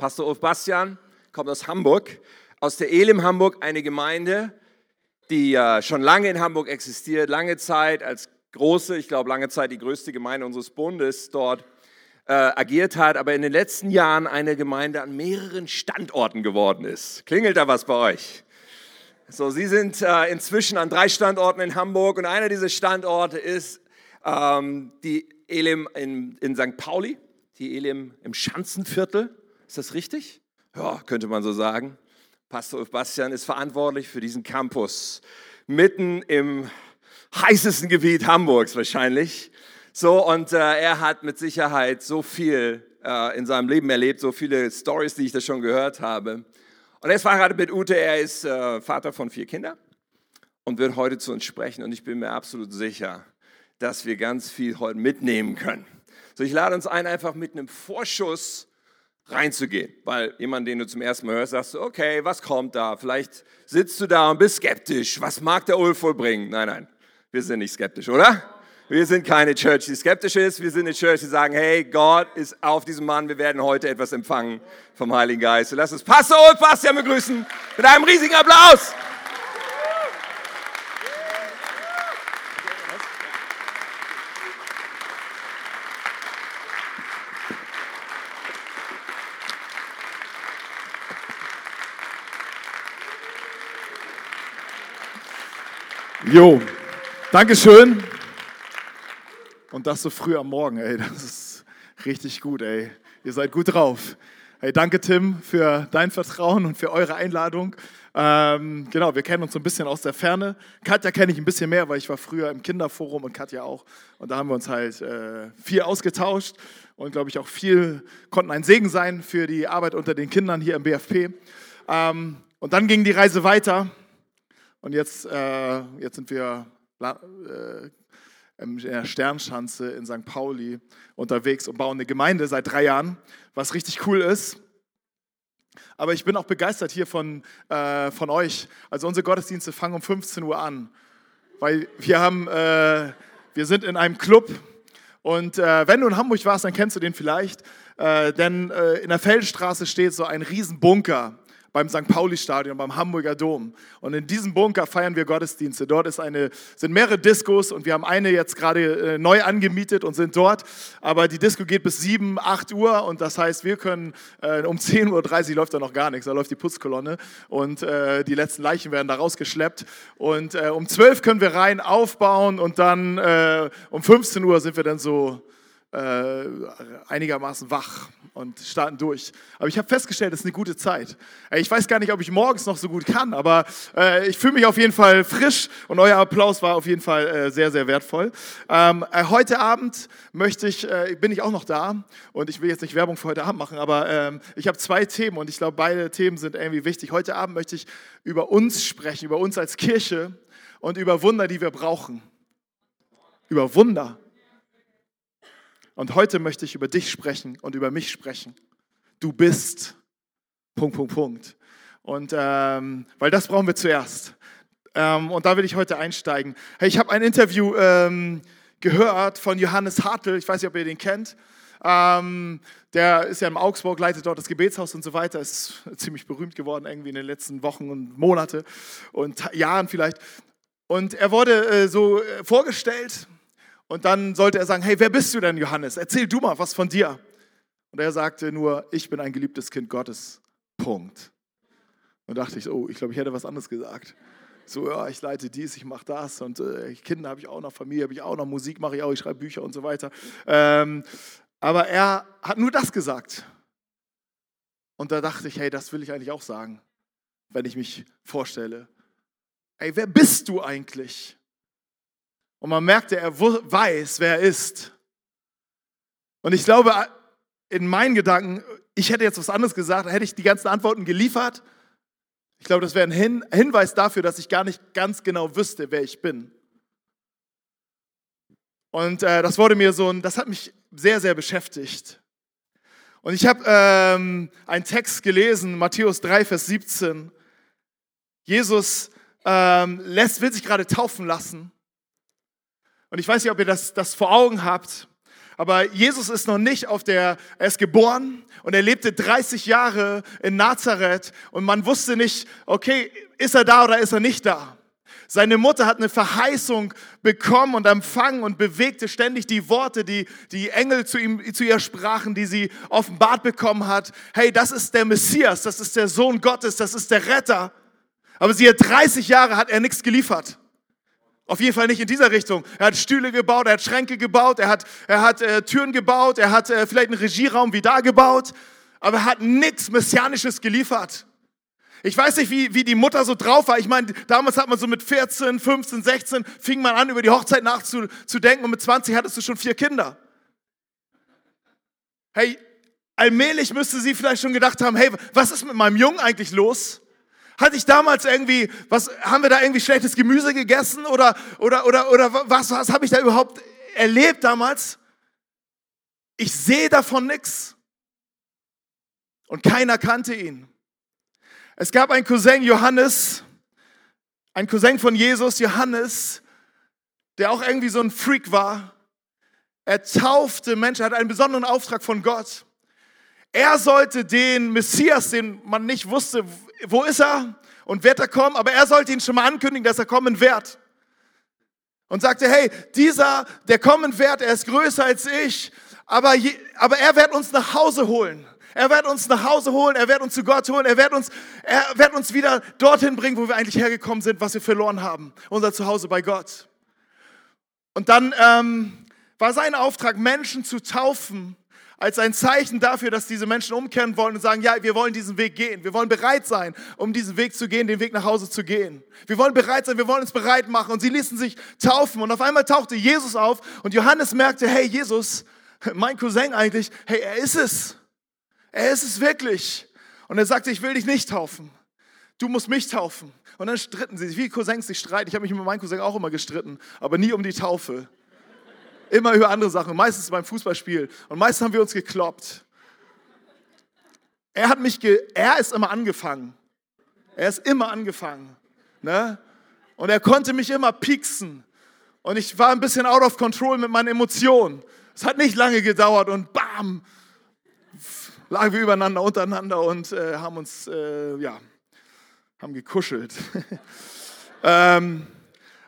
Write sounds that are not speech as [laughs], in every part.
Pastor Ulf Bastian kommt aus Hamburg, aus der Elim Hamburg, eine Gemeinde, die äh, schon lange in Hamburg existiert, lange Zeit als große, ich glaube lange Zeit die größte Gemeinde unseres Bundes dort äh, agiert hat, aber in den letzten Jahren eine Gemeinde an mehreren Standorten geworden ist. Klingelt da was bei euch? So, Sie sind äh, inzwischen an drei Standorten in Hamburg und einer dieser Standorte ist ähm, die Elim in, in St. Pauli, die Elim im Schanzenviertel. Ist das richtig? Ja, könnte man so sagen. Pastor Ulf Bastian ist verantwortlich für diesen Campus mitten im heißesten Gebiet Hamburgs wahrscheinlich. So, und äh, er hat mit Sicherheit so viel äh, in seinem Leben erlebt, so viele Stories, die ich da schon gehört habe. Und er ist verheiratet mit Ute, er ist äh, Vater von vier Kindern und wird heute zu uns sprechen. Und ich bin mir absolut sicher, dass wir ganz viel heute mitnehmen können. So, ich lade uns ein, einfach mit einem Vorschuss reinzugehen. Weil jemand, den du zum ersten Mal hörst, sagst du, okay, was kommt da? Vielleicht sitzt du da und bist skeptisch. Was mag der Ulf vollbringen? Nein, nein, wir sind nicht skeptisch, oder? Wir sind keine Church, die skeptisch ist. Wir sind eine Church, die sagen, hey, Gott ist auf diesem Mann. Wir werden heute etwas empfangen vom Heiligen Geist. Lass uns Pastor und Bastian begrüßen mit einem riesigen Applaus. Jo, Dankeschön. Und das so früh am Morgen, ey, das ist richtig gut, ey. Ihr seid gut drauf. Hey, danke Tim für dein Vertrauen und für eure Einladung. Ähm, genau, wir kennen uns so ein bisschen aus der Ferne. Katja kenne ich ein bisschen mehr, weil ich war früher im Kinderforum und Katja auch. Und da haben wir uns halt äh, viel ausgetauscht und glaube ich auch viel, konnten ein Segen sein für die Arbeit unter den Kindern hier im BFP. Ähm, und dann ging die Reise weiter und jetzt, äh, jetzt sind wir äh, in der Sternschanze in St. Pauli unterwegs und bauen eine Gemeinde seit drei Jahren, was richtig cool ist. Aber ich bin auch begeistert hier von, äh, von euch. Also unsere Gottesdienste fangen um 15 Uhr an, weil wir haben, äh, wir sind in einem Club und äh, wenn du in Hamburg warst, dann kennst du den vielleicht, äh, denn äh, in der Feldstraße steht so ein Riesenbunker beim St. Pauli-Stadion, beim Hamburger Dom. Und in diesem Bunker feiern wir Gottesdienste. Dort ist eine, sind mehrere Diskos und wir haben eine jetzt gerade äh, neu angemietet und sind dort. Aber die Disco geht bis 7, 8 Uhr und das heißt, wir können äh, um 10.30 Uhr läuft da noch gar nichts, da läuft die Putzkolonne und äh, die letzten Leichen werden da rausgeschleppt. Und äh, um 12 können wir rein aufbauen und dann äh, um 15 Uhr sind wir dann so äh, einigermaßen wach und starten durch. Aber ich habe festgestellt, es ist eine gute Zeit. Ich weiß gar nicht, ob ich morgens noch so gut kann, aber äh, ich fühle mich auf jeden Fall frisch und euer Applaus war auf jeden Fall äh, sehr, sehr wertvoll. Ähm, äh, heute Abend möchte ich, äh, bin ich auch noch da und ich will jetzt nicht Werbung für heute Abend machen, aber ähm, ich habe zwei Themen und ich glaube, beide Themen sind irgendwie wichtig. Heute Abend möchte ich über uns sprechen, über uns als Kirche und über Wunder, die wir brauchen. Über Wunder. Und heute möchte ich über dich sprechen und über mich sprechen. Du bist. Punkt, Punkt, Punkt. Und ähm, weil das brauchen wir zuerst. Ähm, und da will ich heute einsteigen. Hey, ich habe ein Interview ähm, gehört von Johannes Hartl. Ich weiß nicht, ob ihr den kennt. Ähm, der ist ja im Augsburg, leitet dort das Gebetshaus und so weiter. Ist ziemlich berühmt geworden irgendwie in den letzten Wochen und Monate und Jahren vielleicht. Und er wurde äh, so äh, vorgestellt und dann sollte er sagen, hey, wer bist du denn, Johannes? Erzähl du mal was von dir. Und er sagte nur, ich bin ein geliebtes Kind Gottes. Punkt. Und dachte ich, oh, ich glaube, ich hätte was anderes gesagt. So, ja, ich leite dies, ich mache das und äh, Kinder habe ich auch noch, Familie habe ich auch noch, Musik mache ich auch, ich schreibe Bücher und so weiter. Ähm, aber er hat nur das gesagt. Und da dachte ich, hey, das will ich eigentlich auch sagen, wenn ich mich vorstelle. Ey, wer bist du eigentlich? Und man merkte, er weiß, wer er ist. Und ich glaube, in meinen Gedanken, ich hätte jetzt was anderes gesagt, hätte ich die ganzen Antworten geliefert. Ich glaube, das wäre ein Hin Hinweis dafür, dass ich gar nicht ganz genau wüsste, wer ich bin. Und äh, das wurde mir so, das hat mich sehr, sehr beschäftigt. Und ich habe ähm, einen Text gelesen, Matthäus 3, Vers 17. Jesus ähm, lässt, will sich gerade taufen lassen. Und ich weiß nicht, ob ihr das, das vor Augen habt, Aber Jesus ist noch nicht auf der, er ist geboren und er lebte 30 Jahre in Nazareth und man wusste nicht, okay, ist er da oder ist er nicht da? Seine Mutter hat eine Verheißung bekommen und empfangen und bewegte ständig die Worte, die die Engel zu, ihm, zu ihr sprachen, die sie offenbart bekommen hat. Hey, das ist der Messias, das ist der Sohn Gottes, das ist der Retter. Aber sie hat 30 Jahre hat er nichts geliefert. Auf jeden Fall nicht in dieser Richtung. Er hat Stühle gebaut, er hat Schränke gebaut, er hat, er hat äh, Türen gebaut, er hat äh, vielleicht einen Regieraum wie da gebaut, aber er hat nichts Messianisches geliefert. Ich weiß nicht, wie, wie die Mutter so drauf war. Ich meine, damals hat man so mit 14, 15, 16 fing man an, über die Hochzeit nachzudenken und mit 20 hattest du schon vier Kinder. Hey, allmählich müsste sie vielleicht schon gedacht haben, hey, was ist mit meinem Jungen eigentlich los? Hatte ich damals irgendwie, was, haben wir da irgendwie schlechtes Gemüse gegessen oder, oder, oder, oder was, was habe ich da überhaupt erlebt damals? Ich sehe davon nichts. Und keiner kannte ihn. Es gab einen Cousin, Johannes, ein Cousin von Jesus, Johannes, der auch irgendwie so ein Freak war. Er taufte Menschen, hat einen besonderen Auftrag von Gott. Er sollte den Messias, den man nicht wusste, wo ist er und wird er kommen, aber er sollte ihn schon mal ankündigen, dass er kommen wird. Und sagte, hey, dieser, der kommen wird, er ist größer als ich, aber, je, aber er wird uns nach Hause holen. Er wird uns nach Hause holen, er wird uns zu Gott holen, er wird uns, er wird uns wieder dorthin bringen, wo wir eigentlich hergekommen sind, was wir verloren haben. Unser Zuhause bei Gott. Und dann ähm, war sein Auftrag, Menschen zu taufen, als ein Zeichen dafür, dass diese Menschen umkehren wollen und sagen, ja, wir wollen diesen Weg gehen. Wir wollen bereit sein, um diesen Weg zu gehen, den Weg nach Hause zu gehen. Wir wollen bereit sein, wir wollen uns bereit machen. Und sie ließen sich taufen. Und auf einmal tauchte Jesus auf und Johannes merkte, hey, Jesus, mein Cousin eigentlich, hey, er ist es. Er ist es wirklich. Und er sagte, ich will dich nicht taufen. Du musst mich taufen. Und dann stritten sie sich, wie Cousins sich streiten. Ich habe mich mit meinem Cousin auch immer gestritten, aber nie um die Taufe. Immer über andere Sachen, meistens beim Fußballspiel. Und meistens haben wir uns gekloppt. Er hat mich, ge er ist immer angefangen. Er ist immer angefangen. Ne? Und er konnte mich immer pieksen. Und ich war ein bisschen out of control mit meinen Emotionen. Es hat nicht lange gedauert und bam, lagen wir übereinander, untereinander und äh, haben uns, äh, ja, haben gekuschelt. [laughs] ähm,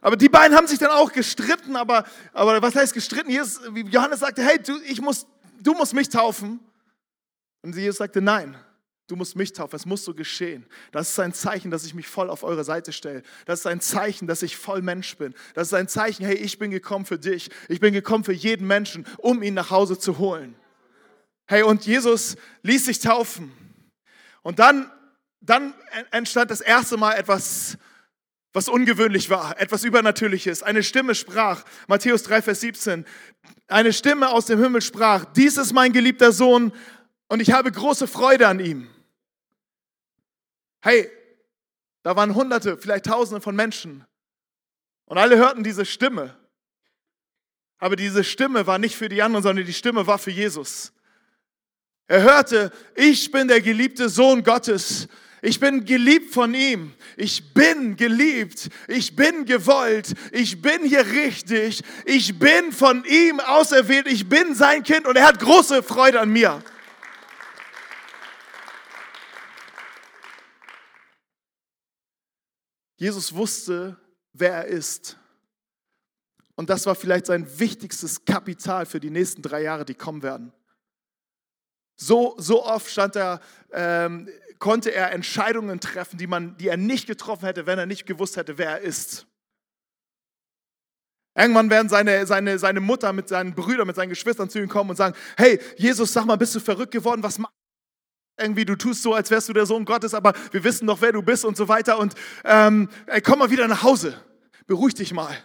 aber die beiden haben sich dann auch gestritten, aber, aber was heißt gestritten? Jesus, Johannes sagte, hey, du, ich muss, du musst mich taufen. Und Jesus sagte, nein, du musst mich taufen, es muss so geschehen. Das ist ein Zeichen, dass ich mich voll auf eure Seite stelle. Das ist ein Zeichen, dass ich voll Mensch bin. Das ist ein Zeichen, hey, ich bin gekommen für dich. Ich bin gekommen für jeden Menschen, um ihn nach Hause zu holen. Hey, und Jesus ließ sich taufen. Und dann, dann entstand das erste Mal etwas, was ungewöhnlich war, etwas Übernatürliches. Eine Stimme sprach, Matthäus 3, Vers 17, eine Stimme aus dem Himmel sprach, dies ist mein geliebter Sohn und ich habe große Freude an ihm. Hey, da waren Hunderte, vielleicht Tausende von Menschen und alle hörten diese Stimme. Aber diese Stimme war nicht für die anderen, sondern die Stimme war für Jesus. Er hörte, ich bin der geliebte Sohn Gottes. Ich bin geliebt von ihm. Ich bin geliebt. Ich bin gewollt. Ich bin hier richtig. Ich bin von ihm auserwählt. Ich bin sein Kind und er hat große Freude an mir. Jesus wusste, wer er ist. Und das war vielleicht sein wichtigstes Kapital für die nächsten drei Jahre, die kommen werden. So, so oft stand er, ähm, konnte er Entscheidungen treffen, die, man, die er nicht getroffen hätte, wenn er nicht gewusst hätte, wer er ist. Irgendwann werden seine, seine, seine Mutter mit seinen Brüdern, mit seinen Geschwistern zu ihm kommen und sagen, hey, Jesus, sag mal, bist du verrückt geworden? Was machst du? Irgendwie, du tust so, als wärst du der Sohn Gottes, aber wir wissen doch, wer du bist und so weiter. Und ähm, ey, komm mal wieder nach Hause. Beruhig dich mal.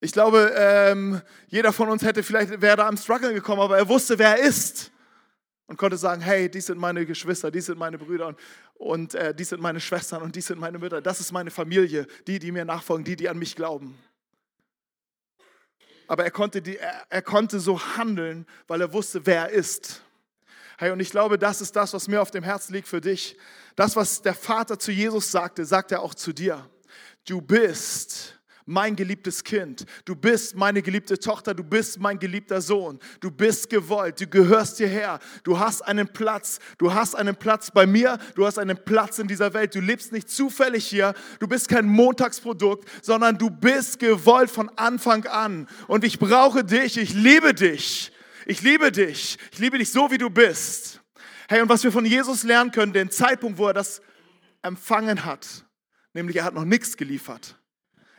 Ich glaube, ähm, jeder von uns hätte vielleicht, wäre da am Struggle gekommen, aber er wusste, wer er ist. Und konnte sagen, hey, dies sind meine Geschwister, dies sind meine Brüder und, und äh, dies sind meine Schwestern und dies sind meine Mütter. Das ist meine Familie, die, die mir nachfolgen, die, die an mich glauben. Aber er konnte, die, er, er konnte so handeln, weil er wusste, wer er ist. Hey, und ich glaube, das ist das, was mir auf dem Herzen liegt für dich. Das, was der Vater zu Jesus sagte, sagt er auch zu dir. Du bist mein geliebtes Kind. Du bist meine geliebte Tochter, du bist mein geliebter Sohn. Du bist gewollt, du gehörst hierher. Du hast einen Platz, du hast einen Platz bei mir, du hast einen Platz in dieser Welt. Du lebst nicht zufällig hier, du bist kein Montagsprodukt, sondern du bist gewollt von Anfang an. Und ich brauche dich, ich liebe dich. Ich liebe dich. Ich liebe dich so, wie du bist. Hey, und was wir von Jesus lernen können, den Zeitpunkt, wo er das empfangen hat, nämlich er hat noch nichts geliefert.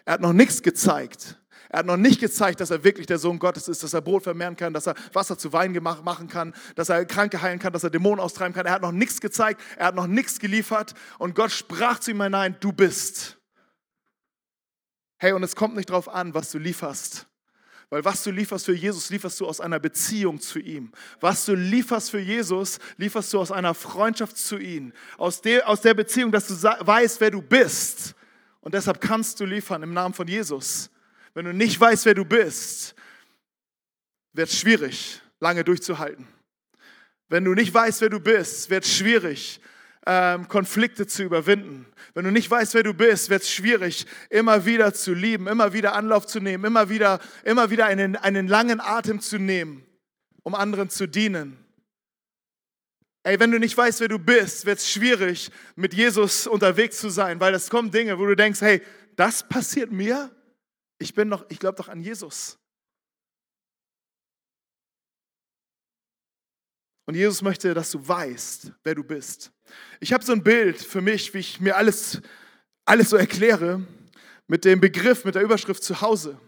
Er hat noch nichts gezeigt. Er hat noch nicht gezeigt, dass er wirklich der Sohn Gottes ist, dass er Brot vermehren kann, dass er Wasser zu Wein machen kann, dass er Kranke heilen kann, dass er Dämonen austreiben kann. Er hat noch nichts gezeigt, er hat noch nichts geliefert und Gott sprach zu ihm hinein, du bist. Hey, und es kommt nicht darauf an, was du lieferst. Weil was du lieferst für Jesus, lieferst du aus einer Beziehung zu ihm. Was du lieferst für Jesus, lieferst du aus einer Freundschaft zu ihm. Aus der, aus der Beziehung, dass du weißt, wer du bist. Und deshalb kannst du liefern im Namen von Jesus. Wenn du nicht weißt, wer du bist, wird es schwierig, lange durchzuhalten. Wenn du nicht weißt, wer du bist, wird es schwierig, ähm, Konflikte zu überwinden. Wenn du nicht weißt, wer du bist, wird es schwierig, immer wieder zu lieben, immer wieder Anlauf zu nehmen, immer wieder, immer wieder einen, einen langen Atem zu nehmen, um anderen zu dienen. Ey, wenn du nicht weißt, wer du bist, wird es schwierig, mit Jesus unterwegs zu sein, weil es kommen Dinge, wo du denkst, hey, das passiert mir? Ich bin doch, ich glaube doch an Jesus. Und Jesus möchte, dass du weißt, wer du bist. Ich habe so ein Bild für mich, wie ich mir alles, alles so erkläre, mit dem Begriff, mit der Überschrift zu Hause.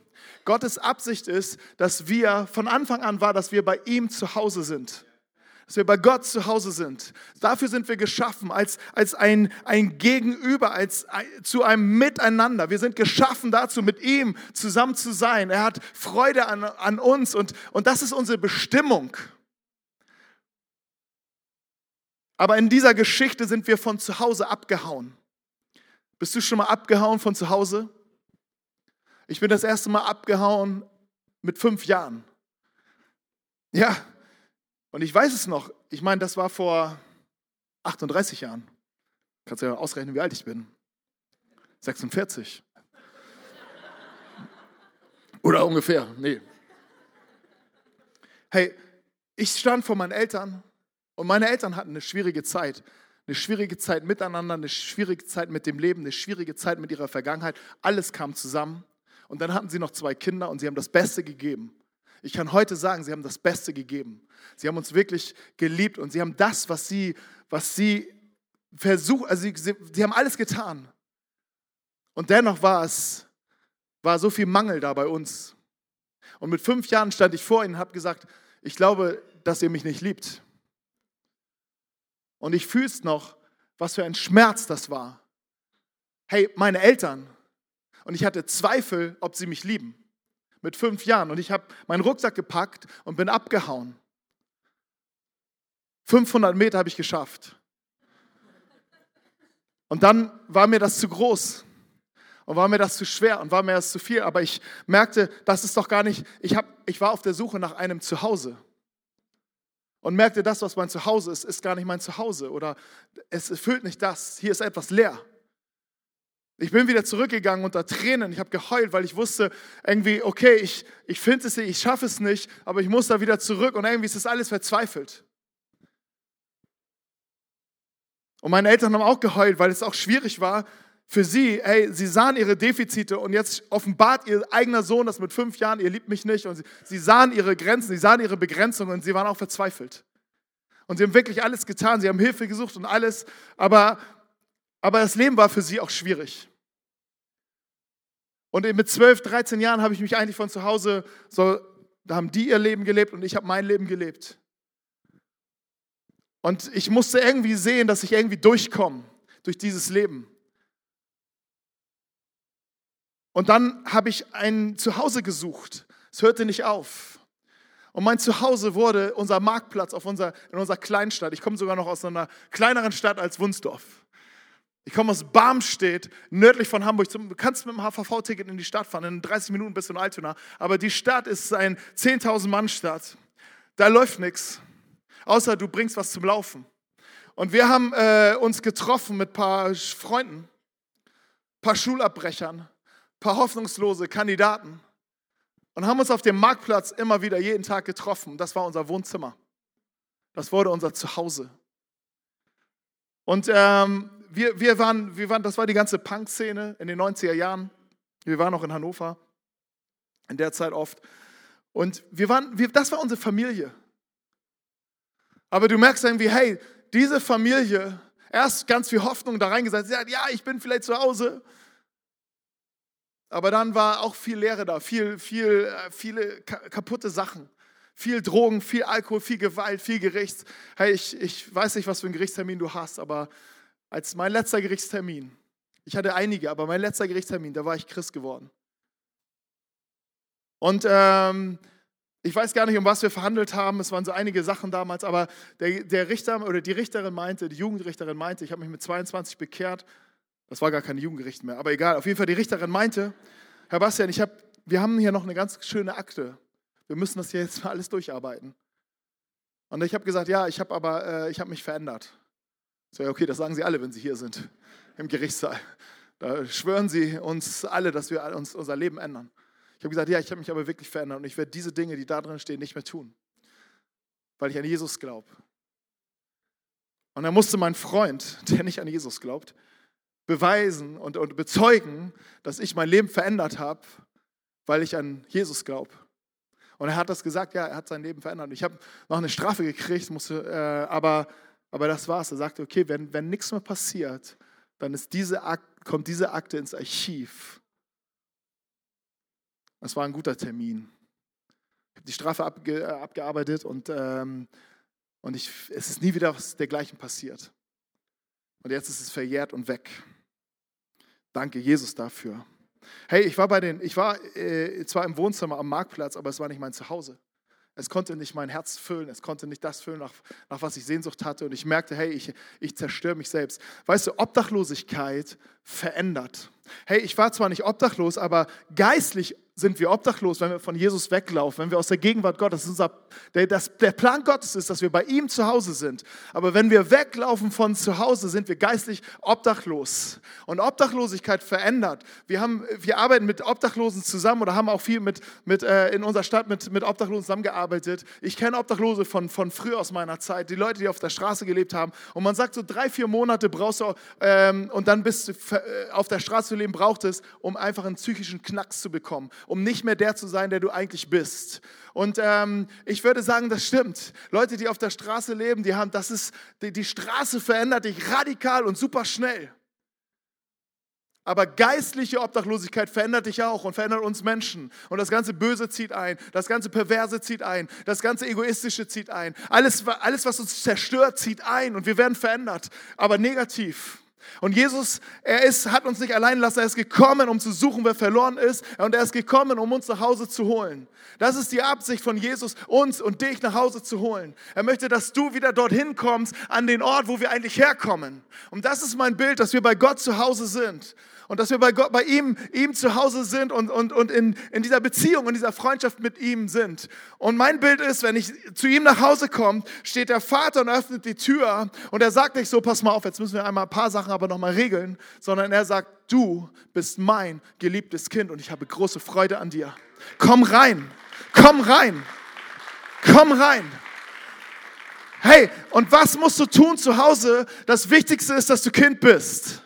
Gottes Absicht ist, dass wir von Anfang an war, dass wir bei ihm zu Hause sind dass wir bei Gott zu Hause sind. Dafür sind wir geschaffen, als, als ein, ein Gegenüber, als zu einem Miteinander. Wir sind geschaffen dazu, mit ihm zusammen zu sein. Er hat Freude an, an uns und, und das ist unsere Bestimmung. Aber in dieser Geschichte sind wir von zu Hause abgehauen. Bist du schon mal abgehauen von zu Hause? Ich bin das erste Mal abgehauen mit fünf Jahren. Ja, und ich weiß es noch, ich meine, das war vor 38 Jahren. Kannst du ja ausrechnen, wie alt ich bin. 46. Oder ungefähr, nee. Hey, ich stand vor meinen Eltern und meine Eltern hatten eine schwierige Zeit. Eine schwierige Zeit miteinander, eine schwierige Zeit mit dem Leben, eine schwierige Zeit mit ihrer Vergangenheit. Alles kam zusammen. Und dann hatten sie noch zwei Kinder und sie haben das Beste gegeben. Ich kann heute sagen, sie haben das Beste gegeben. Sie haben uns wirklich geliebt und sie haben das, was sie, was sie versucht, also sie, sie, sie haben alles getan. Und dennoch war es, war so viel Mangel da bei uns. Und mit fünf Jahren stand ich vor ihnen und habe gesagt, ich glaube, dass ihr mich nicht liebt. Und ich fühle es noch, was für ein Schmerz das war. Hey, meine Eltern. Und ich hatte Zweifel, ob sie mich lieben mit fünf Jahren und ich habe meinen Rucksack gepackt und bin abgehauen. 500 Meter habe ich geschafft. Und dann war mir das zu groß und war mir das zu schwer und war mir das zu viel. Aber ich merkte, das ist doch gar nicht, ich, hab, ich war auf der Suche nach einem Zuhause und merkte, das, was mein Zuhause ist, ist gar nicht mein Zuhause oder es erfüllt nicht das. Hier ist etwas leer. Ich bin wieder zurückgegangen unter Tränen. Ich habe geheult, weil ich wusste irgendwie, okay, ich, ich finde es nicht, ich schaffe es nicht, aber ich muss da wieder zurück und irgendwie ist das alles verzweifelt. Und meine Eltern haben auch geheult, weil es auch schwierig war für sie. Hey, sie sahen ihre Defizite und jetzt offenbart ihr eigener Sohn das mit fünf Jahren, ihr liebt mich nicht. Und sie, sie sahen ihre Grenzen, sie sahen ihre Begrenzungen und sie waren auch verzweifelt. Und sie haben wirklich alles getan, sie haben Hilfe gesucht und alles, aber aber das Leben war für sie auch schwierig. Und mit 12, 13 Jahren habe ich mich eigentlich von zu Hause, so, da haben die ihr Leben gelebt und ich habe mein Leben gelebt. Und ich musste irgendwie sehen, dass ich irgendwie durchkomme durch dieses Leben. Und dann habe ich ein Zuhause gesucht. Es hörte nicht auf. Und mein Zuhause wurde unser Marktplatz auf unser, in unserer Kleinstadt. Ich komme sogar noch aus einer kleineren Stadt als Wunsdorf. Ich komme aus Barmstedt, nördlich von Hamburg. Du kannst mit dem HVV-Ticket in die Stadt fahren. In 30 Minuten bist du in Altona. Aber die Stadt ist ein 10.000 Mann-Stadt. Da läuft nichts, außer du bringst was zum Laufen. Und wir haben äh, uns getroffen mit ein paar Freunden, ein paar Schulabbrechern, ein paar hoffnungslose Kandidaten und haben uns auf dem Marktplatz immer wieder jeden Tag getroffen. Das war unser Wohnzimmer. Das wurde unser Zuhause. Und ähm, wir, wir, waren, wir waren, das war die ganze Punk-Szene in den 90er Jahren. Wir waren auch in Hannover, in der Zeit oft. Und wir waren, wir, das war unsere Familie. Aber du merkst irgendwie, hey, diese Familie, erst ganz viel Hoffnung da reingesetzt, ja, ich bin vielleicht zu Hause. Aber dann war auch viel Leere da, viel, viel, äh, viele kaputte Sachen. Viel Drogen, viel Alkohol, viel Gewalt, viel Gerichts. Hey, ich, ich weiß nicht, was für einen Gerichtstermin du hast, aber als mein letzter Gerichtstermin, ich hatte einige, aber mein letzter Gerichtstermin, da war ich Christ geworden. Und ähm, ich weiß gar nicht, um was wir verhandelt haben. Es waren so einige Sachen damals, aber der, der Richter oder die Richterin meinte, die Jugendrichterin meinte, ich habe mich mit 22 bekehrt. Das war gar kein Jugendgericht mehr, aber egal. Auf jeden Fall, die Richterin meinte, Herr Bastian, ich hab, wir haben hier noch eine ganz schöne Akte. Wir müssen das hier jetzt mal alles durcharbeiten. Und ich habe gesagt, ja, ich habe aber, äh, ich habe mich verändert. So, ja, okay, das sagen Sie alle, wenn Sie hier sind im Gerichtssaal. Da schwören Sie uns alle, dass wir uns unser Leben ändern. Ich habe gesagt, ja, ich habe mich aber wirklich verändert und ich werde diese Dinge, die da drin stehen, nicht mehr tun, weil ich an Jesus glaube. Und dann musste mein Freund, der nicht an Jesus glaubt, beweisen und, und bezeugen, dass ich mein Leben verändert habe, weil ich an Jesus glaube. Und er hat das gesagt, ja, er hat sein Leben verändert. Und ich habe noch eine Strafe gekriegt, musste, äh, aber, aber das war's. Er sagte, okay, wenn, wenn nichts mehr passiert, dann ist diese Akt, kommt diese Akte ins Archiv das war ein guter Termin. Ich habe die Strafe abge, äh, abgearbeitet und, ähm, und ich, es ist nie wieder was dergleichen passiert. Und jetzt ist es verjährt und weg. Danke Jesus dafür. Hey, ich war bei den, ich war äh, zwar im Wohnzimmer am Marktplatz, aber es war nicht mein Zuhause. Es konnte nicht mein Herz füllen, es konnte nicht das füllen, nach, nach was ich Sehnsucht hatte. Und ich merkte, hey, ich, ich zerstöre mich selbst. Weißt du, Obdachlosigkeit verändert. Hey, ich war zwar nicht obdachlos, aber geistlich sind wir obdachlos, wenn wir von Jesus weglaufen, wenn wir aus der Gegenwart Gottes, unser, der, der Plan Gottes ist, dass wir bei ihm zu Hause sind. Aber wenn wir weglaufen von zu Hause, sind wir geistlich obdachlos. Und Obdachlosigkeit verändert. Wir, haben, wir arbeiten mit Obdachlosen zusammen oder haben auch viel mit, mit, äh, in unserer Stadt mit, mit Obdachlosen zusammengearbeitet. Ich kenne Obdachlose von, von früher aus meiner Zeit, die Leute, die auf der Straße gelebt haben. Und man sagt, so drei, vier Monate brauchst du, ähm, und dann bist du äh, auf der Straße zu leben, braucht es, um einfach einen psychischen Knacks zu bekommen um nicht mehr der zu sein, der du eigentlich bist. Und ähm, ich würde sagen, das stimmt. Leute, die auf der Straße leben, die haben, das ist, die, die Straße verändert dich radikal und super schnell. Aber geistliche Obdachlosigkeit verändert dich auch und verändert uns Menschen. Und das ganze Böse zieht ein, das ganze Perverse zieht ein, das ganze Egoistische zieht ein. Alles, alles was uns zerstört, zieht ein und wir werden verändert, aber negativ. Und Jesus, er ist, hat uns nicht allein lassen, er ist gekommen, um zu suchen, wer verloren ist. Und er ist gekommen, um uns nach Hause zu holen. Das ist die Absicht von Jesus, uns und dich nach Hause zu holen. Er möchte, dass du wieder dorthin kommst, an den Ort, wo wir eigentlich herkommen. Und das ist mein Bild, dass wir bei Gott zu Hause sind und dass wir bei, Gott, bei ihm, ihm zu Hause sind und, und, und in, in dieser Beziehung, in dieser Freundschaft mit ihm sind. Und mein Bild ist, wenn ich zu ihm nach Hause komme, steht der Vater und öffnet die Tür und er sagt nicht so, pass mal auf, jetzt müssen wir einmal ein paar Sachen aber nochmal regeln, sondern er sagt, du bist mein geliebtes Kind und ich habe große Freude an dir. Komm rein, komm rein, komm rein. Hey, und was musst du tun zu Hause? Das Wichtigste ist, dass du Kind bist.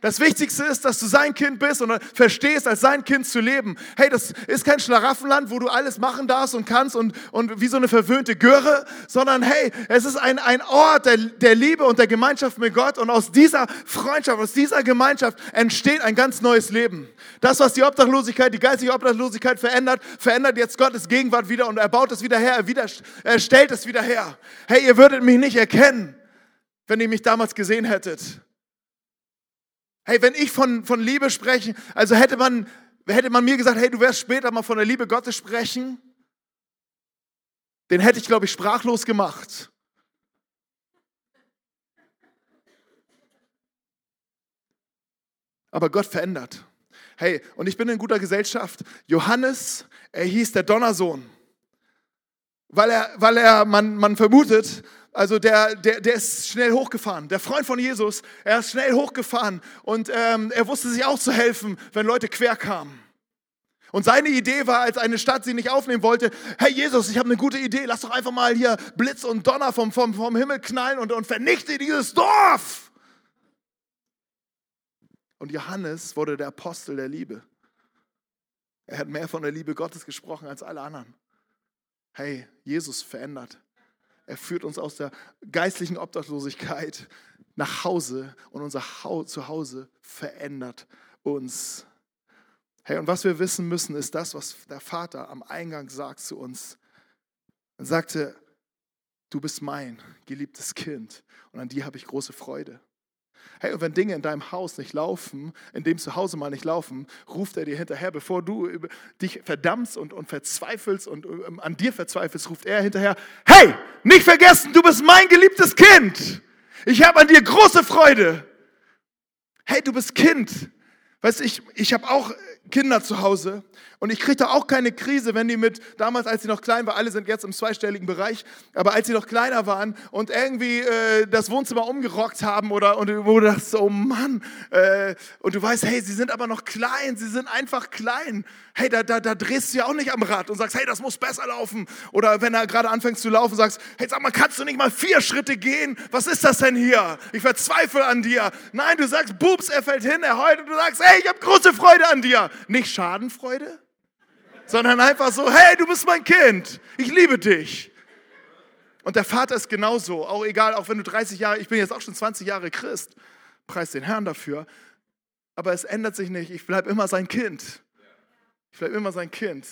Das Wichtigste ist, dass du sein Kind bist und verstehst, als sein Kind zu leben. Hey, das ist kein Schlaraffenland, wo du alles machen darfst und kannst und, und wie so eine verwöhnte Göre, sondern hey, es ist ein, ein Ort der, der Liebe und der Gemeinschaft mit Gott und aus dieser Freundschaft, aus dieser Gemeinschaft entsteht ein ganz neues Leben. Das, was die Obdachlosigkeit, die geistige Obdachlosigkeit verändert, verändert jetzt Gottes Gegenwart wieder und er baut es wieder her, er, wieder, er stellt es wieder her. Hey, ihr würdet mich nicht erkennen, wenn ihr mich damals gesehen hättet. Hey, wenn ich von, von Liebe spreche, also hätte man, hätte man mir gesagt, hey, du wirst später mal von der Liebe Gottes sprechen, den hätte ich, glaube ich, sprachlos gemacht. Aber Gott verändert. Hey, und ich bin in guter Gesellschaft. Johannes, er hieß der Donnersohn. Weil er, weil er man, man vermutet, Also der, der, der ist schnell hochgefahren. Der Freund von Jesus, er ist schnell hochgefahren und ähm, er wusste sich auch zu helfen, wenn Leute quer kamen. Und seine Idee war, als eine Stadt sie nicht aufnehmen wollte, hey Jesus, ich habe eine gute Idee, lass doch einfach mal hier Blitz und Donner vom, vom, vom Himmel knallen und, und vernichte dieses Dorf. Und Johannes wurde der Apostel der Liebe. Er hat mehr von der Liebe Gottes gesprochen als alle anderen. Hey, Jesus verändert. Er führt uns aus der geistlichen Obdachlosigkeit nach Hause und unser Zuhause verändert uns. Hey, und was wir wissen müssen, ist das, was der Vater am Eingang sagt zu uns. Er sagte, du bist mein geliebtes Kind und an dir habe ich große Freude. Hey, und wenn Dinge in deinem Haus nicht laufen, in dem Zuhause mal nicht laufen, ruft er dir hinterher, bevor du dich verdammst und, und verzweifelst und ähm, an dir verzweifelst, ruft er hinterher, hey, nicht vergessen, du bist mein geliebtes Kind. Ich habe an dir große Freude. Hey, du bist Kind. Weißt du, ich, ich habe auch Kinder zu Hause und ich kriege da auch keine Krise, wenn die mit, damals als sie noch klein waren, alle sind jetzt im zweistelligen Bereich, aber als sie noch kleiner waren und irgendwie äh, das Wohnzimmer umgerockt haben oder und wo du dachtest, oh Mann, äh, und du weißt, hey, sie sind aber noch klein, sie sind einfach klein. Hey, da, da, da drehst du ja auch nicht am Rad und sagst, hey, das muss besser laufen. Oder wenn er gerade anfängt zu laufen, sagst, hey, sag mal, kannst du nicht mal vier Schritte gehen? Was ist das denn hier? Ich verzweifle an dir. Nein, du sagst, Bubs, er fällt hin, er heult und du sagst, hey, ich habe große Freude an dir. Nicht Schadenfreude? sondern einfach so, hey, du bist mein Kind, ich liebe dich. Und der Vater ist genauso, auch egal, auch wenn du 30 Jahre, ich bin jetzt auch schon 20 Jahre Christ, preis den Herrn dafür, aber es ändert sich nicht, ich bleibe immer sein Kind. Ich bleibe immer sein Kind.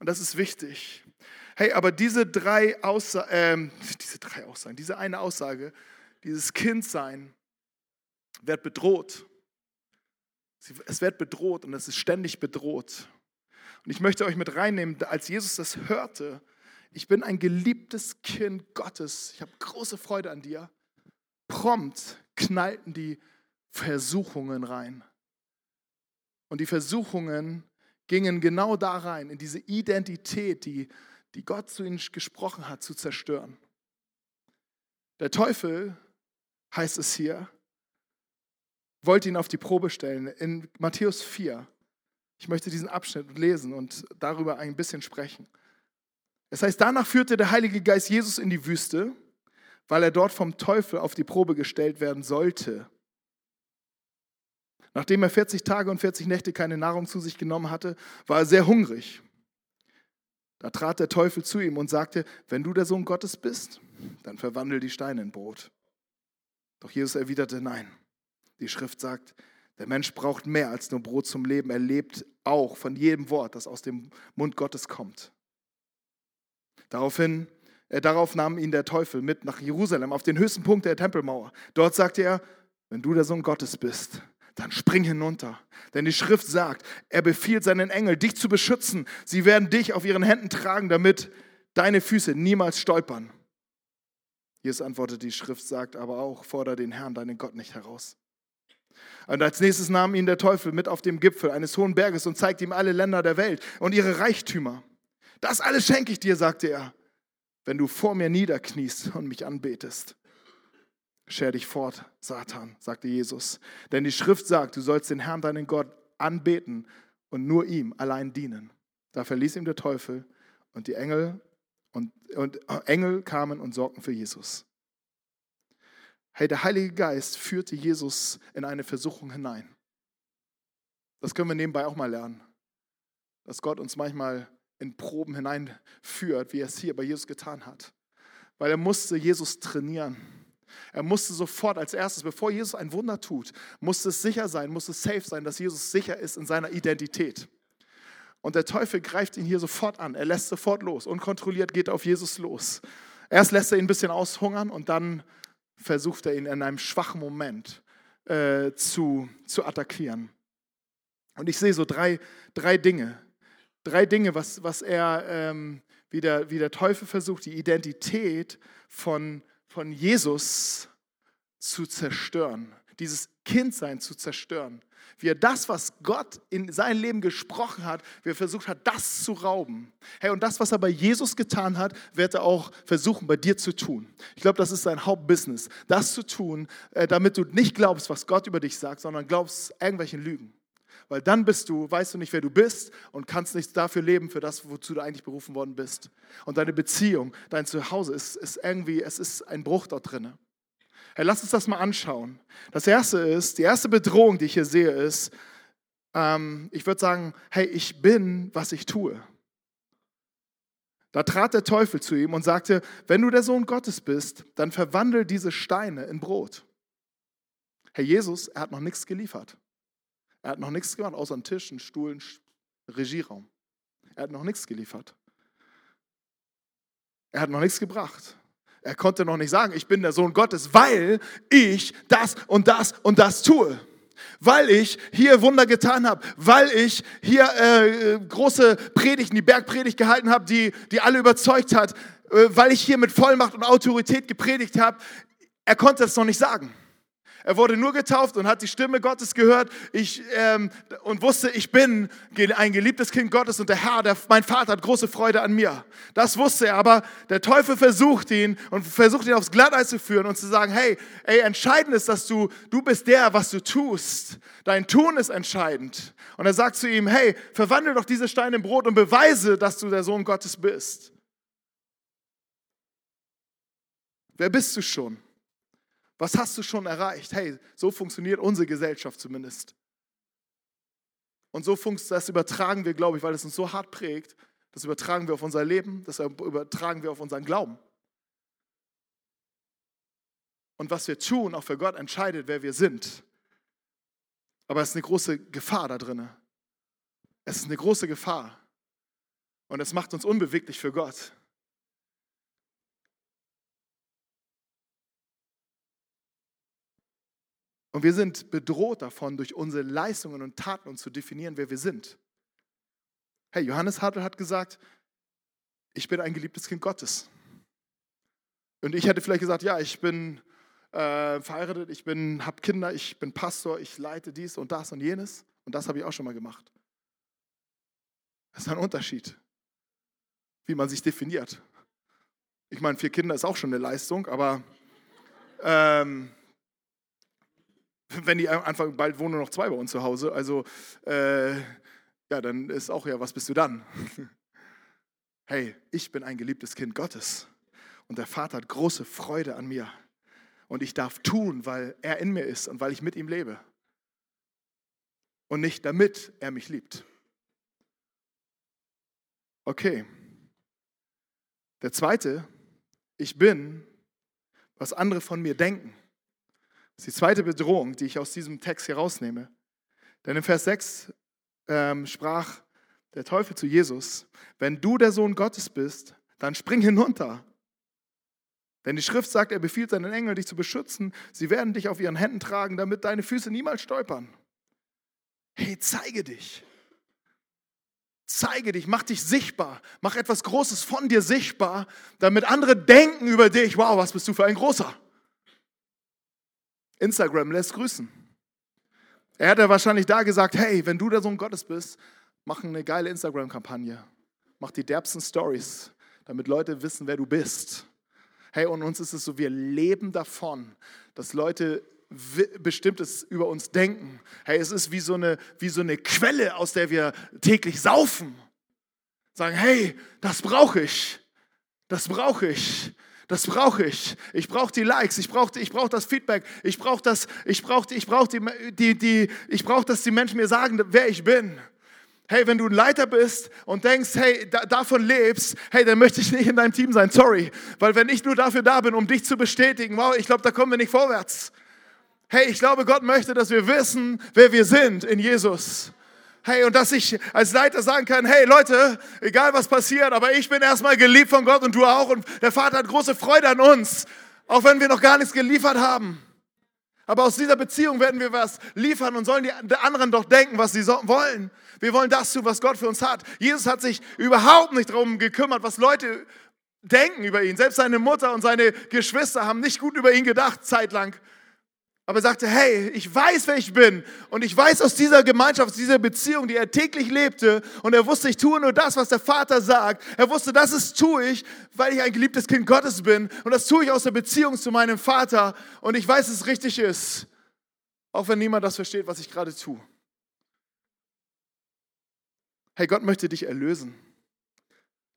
Und das ist wichtig. Hey, aber diese drei Aussagen, äh, diese drei Aussagen, diese eine Aussage, dieses Kindsein wird bedroht. Es wird bedroht und es ist ständig bedroht. Und ich möchte euch mit reinnehmen, als Jesus das hörte, ich bin ein geliebtes Kind Gottes, ich habe große Freude an dir, prompt knallten die Versuchungen rein. Und die Versuchungen gingen genau da rein, in diese Identität, die, die Gott zu ihnen gesprochen hat, zu zerstören. Der Teufel, heißt es hier, wollte ihn auf die Probe stellen. In Matthäus 4 ich möchte diesen Abschnitt lesen und darüber ein bisschen sprechen. Es heißt, danach führte der Heilige Geist Jesus in die Wüste, weil er dort vom Teufel auf die Probe gestellt werden sollte. Nachdem er 40 Tage und 40 Nächte keine Nahrung zu sich genommen hatte, war er sehr hungrig. Da trat der Teufel zu ihm und sagte, wenn du der Sohn Gottes bist, dann verwandel die Steine in Brot. Doch Jesus erwiderte, nein. Die Schrift sagt, der Mensch braucht mehr als nur Brot zum Leben. Er lebt auch von jedem Wort, das aus dem Mund Gottes kommt. Daraufhin, äh, darauf nahm ihn der Teufel mit nach Jerusalem, auf den höchsten Punkt der Tempelmauer. Dort sagte er, wenn du der Sohn Gottes bist, dann spring hinunter. Denn die Schrift sagt, er befiehlt seinen Engel, dich zu beschützen. Sie werden dich auf ihren Händen tragen, damit deine Füße niemals stolpern. Jesus antwortet, die Schrift sagt aber auch, fordere den Herrn, deinen Gott nicht heraus. Und als nächstes nahm ihn der Teufel mit auf dem Gipfel eines hohen Berges und zeigte ihm alle Länder der Welt und ihre Reichtümer. Das alles schenke ich dir, sagte er, wenn du vor mir niederkniest und mich anbetest. Scher dich fort, Satan, sagte Jesus. Denn die Schrift sagt, du sollst den Herrn, deinen Gott, anbeten und nur ihm allein dienen. Da verließ ihm der Teufel und die Engel und, und Engel kamen und sorgten für Jesus. Hey, der Heilige Geist führte Jesus in eine Versuchung hinein. Das können wir nebenbei auch mal lernen. Dass Gott uns manchmal in Proben hineinführt, wie er es hier bei Jesus getan hat. Weil er musste Jesus trainieren. Er musste sofort als erstes, bevor Jesus ein Wunder tut, musste es sicher sein, musste es safe sein, dass Jesus sicher ist in seiner Identität. Und der Teufel greift ihn hier sofort an. Er lässt sofort los. Unkontrolliert geht er auf Jesus los. Erst lässt er ihn ein bisschen aushungern und dann versucht er ihn in einem schwachen Moment äh, zu, zu attackieren. Und ich sehe so drei, drei Dinge. Drei Dinge, was, was er, ähm, wie, der, wie der Teufel versucht, die Identität von, von Jesus zu zerstören. dieses Kindsein zu zerstören. Wie er das, was Gott in sein Leben gesprochen hat, wie er versucht hat, das zu rauben. Hey, und das, was er bei Jesus getan hat, wird er auch versuchen, bei dir zu tun. Ich glaube, das ist sein Hauptbusiness, das zu tun, äh, damit du nicht glaubst, was Gott über dich sagt, sondern glaubst irgendwelchen Lügen. Weil dann bist du, weißt du nicht, wer du bist und kannst nicht dafür leben, für das, wozu du eigentlich berufen worden bist. Und deine Beziehung, dein Zuhause ist, ist irgendwie, es ist ein Bruch dort drin. Hey, lass uns das mal anschauen. Das erste ist, die erste Bedrohung, die ich hier sehe, ist, ähm, ich würde sagen, hey, ich bin, was ich tue. Da trat der Teufel zu ihm und sagte, wenn du der Sohn Gottes bist, dann verwandel diese Steine in Brot. Herr Jesus, er hat noch nichts geliefert. Er hat noch nichts gemacht, außer einen Tisch, einen Stuhl, einen Regieraum. Er hat noch nichts geliefert. Er hat noch nichts gebracht. Er konnte noch nicht sagen, ich bin der Sohn Gottes, weil ich das und das und das tue. Weil ich hier Wunder getan habe, weil ich hier äh, große Predigten, die Bergpredigt gehalten habe, die, die alle überzeugt hat, äh, weil ich hier mit Vollmacht und Autorität gepredigt habe. Er konnte es noch nicht sagen. Er wurde nur getauft und hat die Stimme Gottes gehört ich, ähm, und wusste, ich bin ein geliebtes Kind Gottes und der Herr, der, mein Vater hat große Freude an mir. Das wusste er, aber der Teufel versucht ihn und versucht ihn aufs Glatteis zu führen und zu sagen, hey, ey, entscheidend ist, dass du, du bist der, was du tust. Dein Tun ist entscheidend. Und er sagt zu ihm, hey, verwandle doch diese Steine in Brot und beweise, dass du der Sohn Gottes bist. Wer bist du schon? Was hast du schon erreicht? Hey, so funktioniert unsere Gesellschaft zumindest. Und so funktioniert das übertragen wir, glaube ich, weil es uns so hart prägt. Das übertragen wir auf unser Leben, das übertragen wir auf unseren Glauben. Und was wir tun, auch für Gott entscheidet, wer wir sind. Aber es ist eine große Gefahr da drin. Es ist eine große Gefahr. Und es macht uns unbeweglich für Gott. Und wir sind bedroht davon, durch unsere Leistungen und Taten uns zu definieren, wer wir sind. Hey, Johannes Hartl hat gesagt, ich bin ein geliebtes Kind Gottes. Und ich hätte vielleicht gesagt, ja, ich bin äh, verheiratet, ich habe Kinder, ich bin Pastor, ich leite dies und das und jenes. Und das habe ich auch schon mal gemacht. Das ist ein Unterschied, wie man sich definiert. Ich meine, vier Kinder ist auch schon eine Leistung, aber ähm, wenn die einfach bald wohnen noch zwei bei uns zu Hause. Also, äh, ja, dann ist auch ja, was bist du dann? [laughs] hey, ich bin ein geliebtes Kind Gottes und der Vater hat große Freude an mir und ich darf tun, weil er in mir ist und weil ich mit ihm lebe und nicht damit er mich liebt. Okay. Der zweite, ich bin, was andere von mir denken. Das ist die zweite Bedrohung, die ich aus diesem Text hier rausnehme. Denn in Vers 6 ähm, sprach der Teufel zu Jesus, wenn du der Sohn Gottes bist, dann spring hinunter. Denn die Schrift sagt, er befiehlt seinen Engeln, dich zu beschützen. Sie werden dich auf ihren Händen tragen, damit deine Füße niemals stolpern. Hey, zeige dich. Zeige dich, mach dich sichtbar. Mach etwas Großes von dir sichtbar, damit andere denken über dich, wow, was bist du für ein Großer. Instagram lässt grüßen. Er hätte wahrscheinlich da gesagt, hey, wenn du der Sohn Gottes bist, mach eine geile Instagram-Kampagne. Mach die derbsten Stories, damit Leute wissen, wer du bist. Hey, und uns ist es so, wir leben davon, dass Leute Bestimmtes über uns denken. Hey, es ist wie so, eine, wie so eine Quelle, aus der wir täglich saufen. Sagen, hey, das brauche ich. Das brauche ich. Das brauche ich. Ich brauche die Likes, ich brauche ich brauch das Feedback, ich brauche das, ich brauche ich brauch die, die, die, ich brauche, dass die Menschen mir sagen, wer ich bin. Hey, wenn du ein Leiter bist und denkst, hey, da, davon lebst, hey, dann möchte ich nicht in deinem Team sein, sorry. Weil wenn ich nur dafür da bin, um dich zu bestätigen, wow, ich glaube, da kommen wir nicht vorwärts. Hey, ich glaube, Gott möchte, dass wir wissen, wer wir sind in Jesus. Hey, und dass ich als Leiter sagen kann, hey Leute, egal was passiert, aber ich bin erstmal geliebt von Gott und du auch. Und der Vater hat große Freude an uns, auch wenn wir noch gar nichts geliefert haben. Aber aus dieser Beziehung werden wir was liefern und sollen die anderen doch denken, was sie wollen. Wir wollen das tun, was Gott für uns hat. Jesus hat sich überhaupt nicht darum gekümmert, was Leute denken über ihn. Selbst seine Mutter und seine Geschwister haben nicht gut über ihn gedacht, zeitlang. Aber er sagte, hey, ich weiß, wer ich bin. Und ich weiß aus dieser Gemeinschaft, aus dieser Beziehung, die er täglich lebte. Und er wusste, ich tue nur das, was der Vater sagt. Er wusste, das ist, tue ich, weil ich ein geliebtes Kind Gottes bin. Und das tue ich aus der Beziehung zu meinem Vater. Und ich weiß, dass es richtig ist. Auch wenn niemand das versteht, was ich gerade tue. Hey, Gott möchte dich erlösen.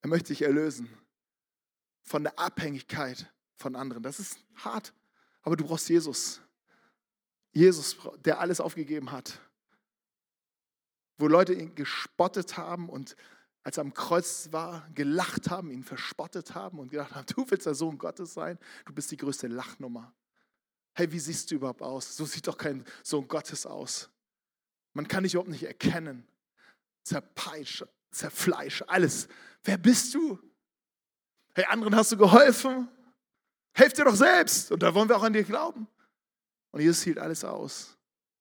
Er möchte dich erlösen von der Abhängigkeit von anderen. Das ist hart, aber du brauchst Jesus. Jesus, der alles aufgegeben hat. Wo Leute ihn gespottet haben und als er am Kreuz war, gelacht haben, ihn verspottet haben und gedacht haben, [laughs] du willst der Sohn Gottes sein, du bist die größte Lachnummer. Hey, wie siehst du überhaupt aus? So sieht doch kein Sohn Gottes aus. Man kann dich überhaupt nicht erkennen. Zerpeitscht, zerfleischt, alles. Wer bist du? Hey, anderen hast du geholfen. Helf dir doch selbst. Und da wollen wir auch an dir glauben. Und Jesus hielt alles aus,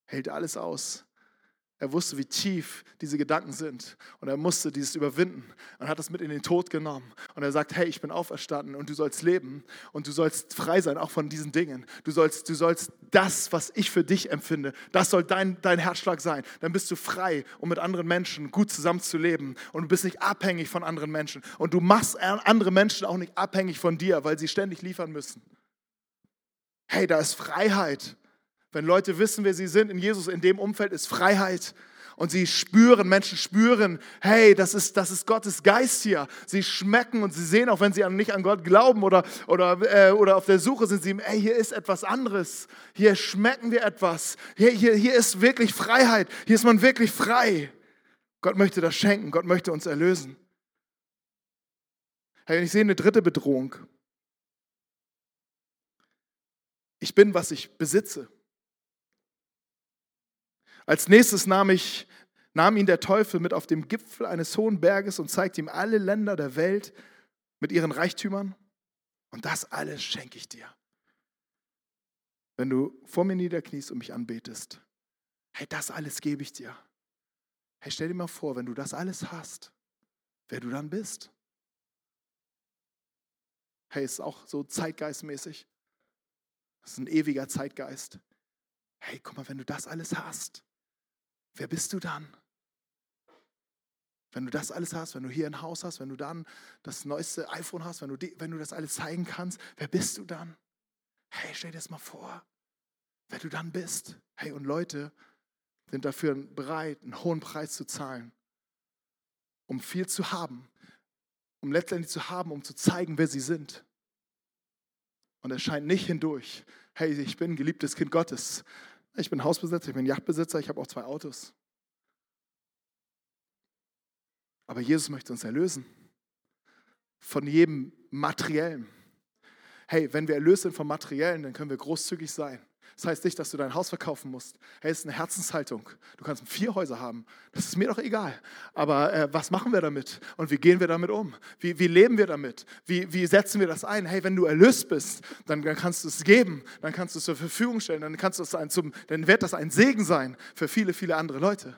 hält alles aus. Er wusste, wie tief diese Gedanken sind. Und er musste dieses überwinden und hat das mit in den Tod genommen. Und er sagt, hey, ich bin auferstanden und du sollst leben und du sollst frei sein, auch von diesen Dingen. Du sollst, du sollst das, was ich für dich empfinde, das soll dein, dein Herzschlag sein. Dann bist du frei, um mit anderen Menschen gut zusammenzuleben. Und du bist nicht abhängig von anderen Menschen. Und du machst andere Menschen auch nicht abhängig von dir, weil sie ständig liefern müssen. Hey, da ist Freiheit. Wenn Leute wissen, wer sie sind in Jesus, in dem Umfeld ist Freiheit. Und sie spüren, Menschen spüren, hey, das ist, das ist Gottes Geist hier. Sie schmecken und sie sehen, auch wenn sie nicht an Gott glauben oder, oder, äh, oder auf der Suche sind, sie, hey, hier ist etwas anderes. Hier schmecken wir etwas. Hier, hier, hier ist wirklich Freiheit. Hier ist man wirklich frei. Gott möchte das schenken. Gott möchte uns erlösen. Hey, ich sehe eine dritte Bedrohung. Ich bin, was ich besitze. Als nächstes nahm, ich, nahm ihn der Teufel mit auf dem Gipfel eines hohen Berges und zeigte ihm alle Länder der Welt mit ihren Reichtümern. Und das alles schenke ich dir. Wenn du vor mir niederkniest und mich anbetest, hey, das alles gebe ich dir. Hey, stell dir mal vor, wenn du das alles hast, wer du dann bist. Hey, ist auch so zeitgeistmäßig. Das ist ein ewiger Zeitgeist. Hey, guck mal, wenn du das alles hast, wer bist du dann? Wenn du das alles hast, wenn du hier ein Haus hast, wenn du dann das neueste iPhone hast, wenn du, die, wenn du das alles zeigen kannst, wer bist du dann? Hey, stell dir das mal vor, wer du dann bist. Hey, und Leute sind dafür bereit, einen hohen Preis zu zahlen, um viel zu haben, um letztendlich zu haben, um zu zeigen, wer sie sind. Und es scheint nicht hindurch, hey, ich bin geliebtes Kind Gottes, ich bin Hausbesitzer, ich bin Yachtbesitzer, ich habe auch zwei Autos. Aber Jesus möchte uns erlösen von jedem Materiellen. Hey, wenn wir erlöst sind vom Materiellen, dann können wir großzügig sein. Das heißt nicht, dass du dein Haus verkaufen musst. Hey, es ist eine Herzenshaltung. Du kannst vier Häuser haben. Das ist mir doch egal. Aber äh, was machen wir damit? Und wie gehen wir damit um? Wie, wie leben wir damit? Wie, wie setzen wir das ein? Hey, wenn du erlöst bist, dann, dann kannst du es geben. Dann kannst du es zur Verfügung stellen. Dann, kannst du es ein, zum, dann wird das ein Segen sein für viele, viele andere Leute.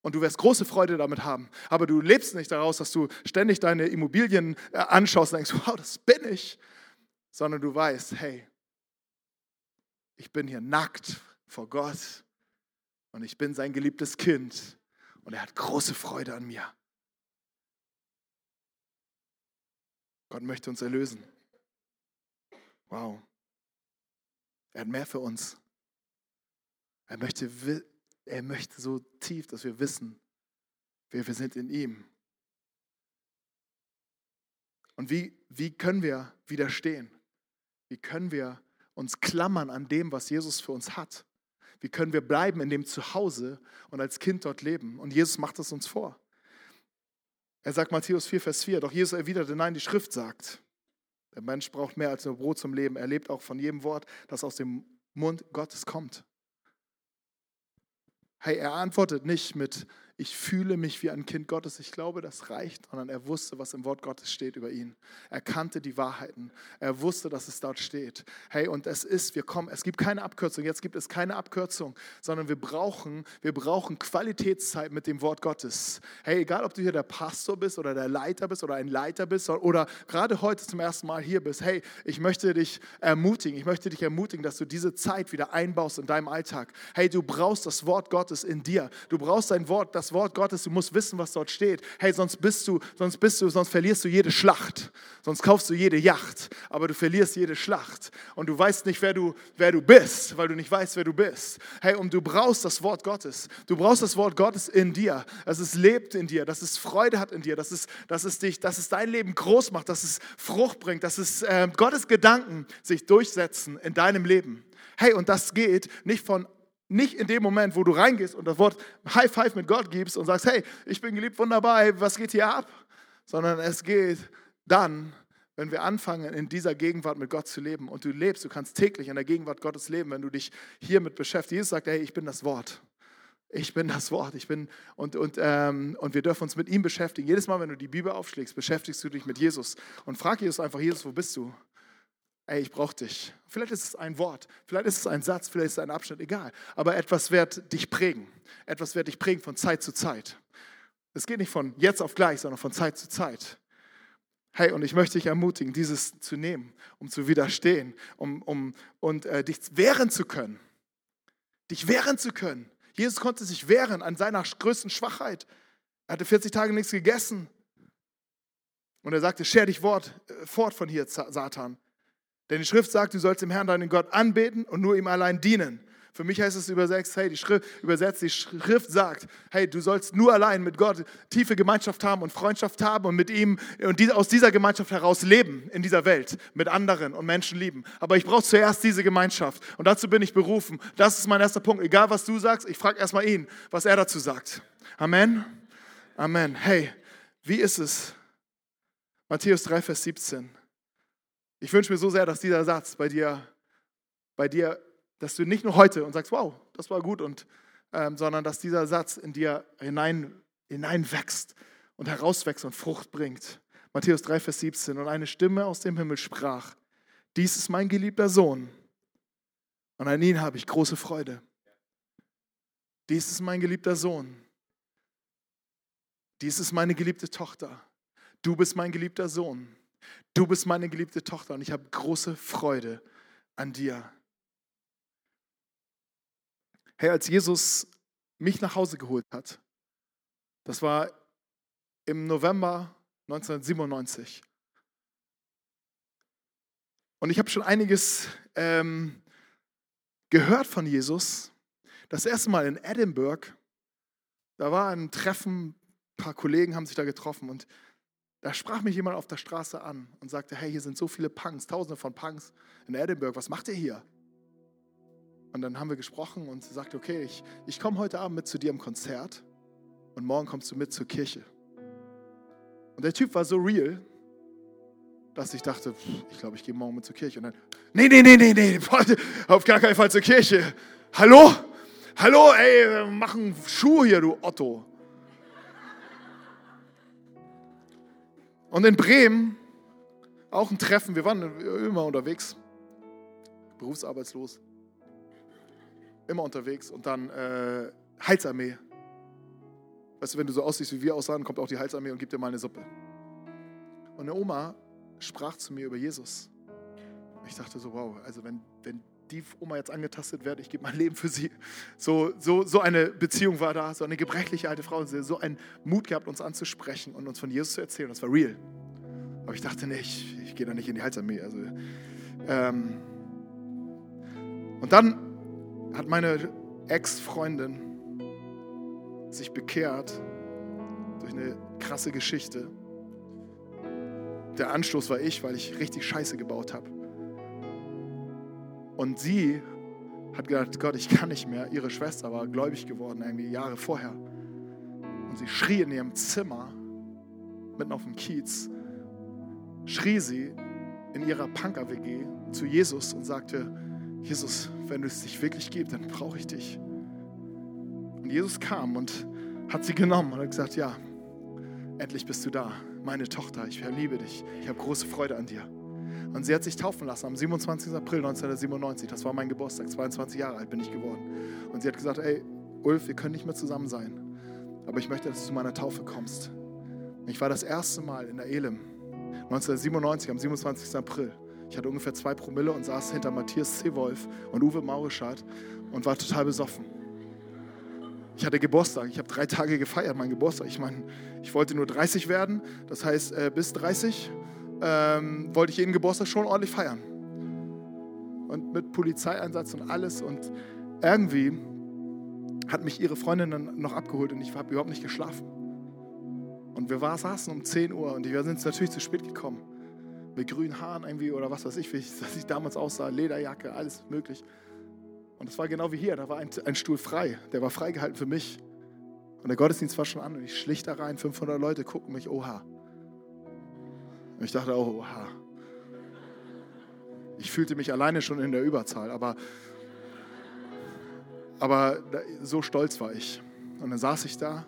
Und du wirst große Freude damit haben. Aber du lebst nicht daraus, dass du ständig deine Immobilien äh, anschaust und denkst, wow, das bin ich. Sondern du weißt, hey, ich bin hier nackt vor Gott und ich bin sein geliebtes Kind und er hat große Freude an mir. Gott möchte uns erlösen. Wow. Er hat mehr für uns. Er möchte, er möchte so tief, dass wir wissen, wer wir sind in ihm. Und wie, wie können wir widerstehen? Wie können wir uns klammern an dem, was Jesus für uns hat? Wie können wir bleiben in dem Zuhause und als Kind dort leben? Und Jesus macht es uns vor. Er sagt Matthäus 4, Vers 4, doch Jesus erwiderte, nein, die Schrift sagt, der Mensch braucht mehr als nur Brot zum Leben. Er lebt auch von jedem Wort, das aus dem Mund Gottes kommt. Hey, er antwortet nicht mit, ich fühle mich wie ein Kind Gottes. Ich glaube, das reicht, sondern er wusste, was im Wort Gottes steht über ihn. Er kannte die Wahrheiten. Er wusste, dass es dort steht. Hey, und es ist, wir kommen, es gibt keine Abkürzung. Jetzt gibt es keine Abkürzung, sondern wir brauchen, wir brauchen Qualitätszeit mit dem Wort Gottes. Hey, egal ob du hier der Pastor bist oder der Leiter bist oder ein Leiter bist oder gerade heute zum ersten Mal hier bist. Hey, ich möchte dich ermutigen. Ich möchte dich ermutigen, dass du diese Zeit wieder einbaust in deinem Alltag. Hey, du brauchst das Wort Gottes in dir. Du brauchst dein Wort, das Wort Gottes. Du musst wissen, was dort steht. Hey, sonst bist du, sonst bist du, sonst verlierst du jede Schlacht. Sonst kaufst du jede Yacht, aber du verlierst jede Schlacht. Und du weißt nicht, wer du, wer du bist, weil du nicht weißt, wer du bist. Hey, und du brauchst das Wort Gottes. Du brauchst das Wort Gottes in dir, dass es lebt in dir, dass es Freude hat in dir, dass es, dass es dich, dass es dein Leben groß macht, dass es Frucht bringt, dass es äh, Gottes Gedanken sich durchsetzen in deinem Leben. Hey, und das geht nicht von nicht in dem Moment, wo du reingehst und das Wort High Five mit Gott gibst und sagst, hey, ich bin geliebt, wunderbar, hey, was geht hier ab? Sondern es geht dann, wenn wir anfangen, in dieser Gegenwart mit Gott zu leben und du lebst, du kannst täglich in der Gegenwart Gottes leben, wenn du dich hiermit beschäftigst. Jesus sagt, hey, ich bin das Wort. Ich bin das Wort. Ich bin, und, und, ähm, und wir dürfen uns mit ihm beschäftigen. Jedes Mal, wenn du die Bibel aufschlägst, beschäftigst du dich mit Jesus und frag Jesus einfach, Jesus, wo bist du? Ey, ich brauche dich. Vielleicht ist es ein Wort, vielleicht ist es ein Satz, vielleicht ist es ein Abschnitt, egal. Aber etwas wird dich prägen. Etwas wird dich prägen von Zeit zu Zeit. Es geht nicht von jetzt auf gleich, sondern von Zeit zu Zeit. Hey, und ich möchte dich ermutigen, dieses zu nehmen, um zu widerstehen, um, um, und äh, dich wehren zu können. Dich wehren zu können. Jesus konnte sich wehren an seiner größten Schwachheit. Er hatte 40 Tage nichts gegessen. Und er sagte, scher dich fort, äh, fort von hier, Satan. Denn die Schrift sagt, du sollst dem Herrn deinen Gott anbeten und nur ihm allein dienen. Für mich heißt es übersetzt, hey, die Schrift, übersetzt, die Schrift sagt, hey, du sollst nur allein mit Gott tiefe Gemeinschaft haben und Freundschaft haben und mit ihm und die, aus dieser Gemeinschaft heraus leben in dieser Welt, mit anderen und Menschen lieben. Aber ich brauche zuerst diese Gemeinschaft und dazu bin ich berufen. Das ist mein erster Punkt. Egal, was du sagst, ich frage erstmal ihn, was er dazu sagt. Amen. Amen. Hey, wie ist es? Matthäus 3, Vers 17. Ich wünsche mir so sehr, dass dieser Satz bei dir, bei dir, dass du nicht nur heute und sagst, wow, das war gut, und, ähm, sondern dass dieser Satz in dir hinein, hineinwächst und herauswächst und Frucht bringt. Matthäus 3, Vers 17. Und eine Stimme aus dem Himmel sprach, dies ist mein geliebter Sohn und an ihn habe ich große Freude. Dies ist mein geliebter Sohn. Dies ist meine geliebte Tochter. Du bist mein geliebter Sohn. Du bist meine geliebte Tochter und ich habe große Freude an dir. Hey, als Jesus mich nach Hause geholt hat, das war im November 1997. Und ich habe schon einiges ähm, gehört von Jesus. Das erste Mal in Edinburgh, da war ein Treffen, ein paar Kollegen haben sich da getroffen und da sprach mich jemand auf der Straße an und sagte, hey, hier sind so viele Punks, tausende von Punks in Edinburgh, was macht ihr hier? Und dann haben wir gesprochen und sie sagte, okay, ich, ich komme heute Abend mit zu dir im Konzert und morgen kommst du mit zur Kirche. Und der Typ war so real, dass ich dachte, ich glaube, ich gehe morgen mit zur Kirche. Und dann, nee, nee, nee, nee, nee, auf gar keinen Fall zur Kirche. Hallo? Hallo, ey, mach einen Schuh hier, du Otto. Und in Bremen auch ein Treffen. Wir waren immer unterwegs, berufsarbeitslos, immer unterwegs. Und dann äh, Heilsarmee. Weißt du, wenn du so aussiehst, wie wir aussahen, kommt auch die Heilsarmee und gibt dir mal eine Suppe. Und eine Oma sprach zu mir über Jesus. Ich dachte so, wow, also wenn, wenn die Oma jetzt angetastet wird, ich gebe mein Leben für sie. So, so, so eine Beziehung war da, so eine gebrechliche alte Frau, so einen Mut gehabt, uns anzusprechen und uns von Jesus zu erzählen. Das war real. Aber ich dachte, nee, ich, gehe da nicht in die Heilsarmee. Also, ähm, und dann hat meine Ex-Freundin sich bekehrt durch eine krasse Geschichte. Der Anstoß war ich, weil ich richtig Scheiße gebaut habe. Und sie hat gedacht, Gott, ich kann nicht mehr. Ihre Schwester war gläubig geworden, irgendwie Jahre vorher. Und sie schrie in ihrem Zimmer, mitten auf dem Kiez, schrie sie in ihrer Punker-WG zu Jesus und sagte, Jesus, wenn du es dich wirklich gibt, dann brauche ich dich. Und Jesus kam und hat sie genommen und hat gesagt, ja, endlich bist du da, meine Tochter, ich liebe dich, ich habe große Freude an dir. Und sie hat sich taufen lassen am 27. April 1997. Das war mein Geburtstag, 22 Jahre alt bin ich geworden. Und sie hat gesagt, ey, Ulf, wir können nicht mehr zusammen sein, aber ich möchte, dass du zu meiner Taufe kommst. Ich war das erste Mal in der Elim, 1997, am 27. April. Ich hatte ungefähr zwei Promille und saß hinter Matthias Seewolf und Uwe Maurischat und war total besoffen. Ich hatte Geburtstag. Ich habe drei Tage gefeiert, mein Geburtstag. Ich meine, ich wollte nur 30 werden. Das heißt, äh, bis 30 ähm, wollte ich jeden Geburtstag schon ordentlich feiern. Und mit Polizeieinsatz und alles. Und irgendwie hat mich ihre Freundin dann noch abgeholt und ich habe überhaupt nicht geschlafen. Und wir war, saßen um 10 Uhr und wir sind natürlich zu spät gekommen. Mit grünen Haaren irgendwie oder was weiß ich, wie ich, [laughs] ich damals aussah, Lederjacke, alles möglich. Und es war genau wie hier, da war ein, ein Stuhl frei, der war freigehalten für mich. Und der Gottesdienst war schon an und ich schlich da rein, 500 Leute gucken mich, oha. Und ich dachte auch, oha. Ich fühlte mich alleine schon in der Überzahl, aber, aber so stolz war ich. Und dann saß ich da,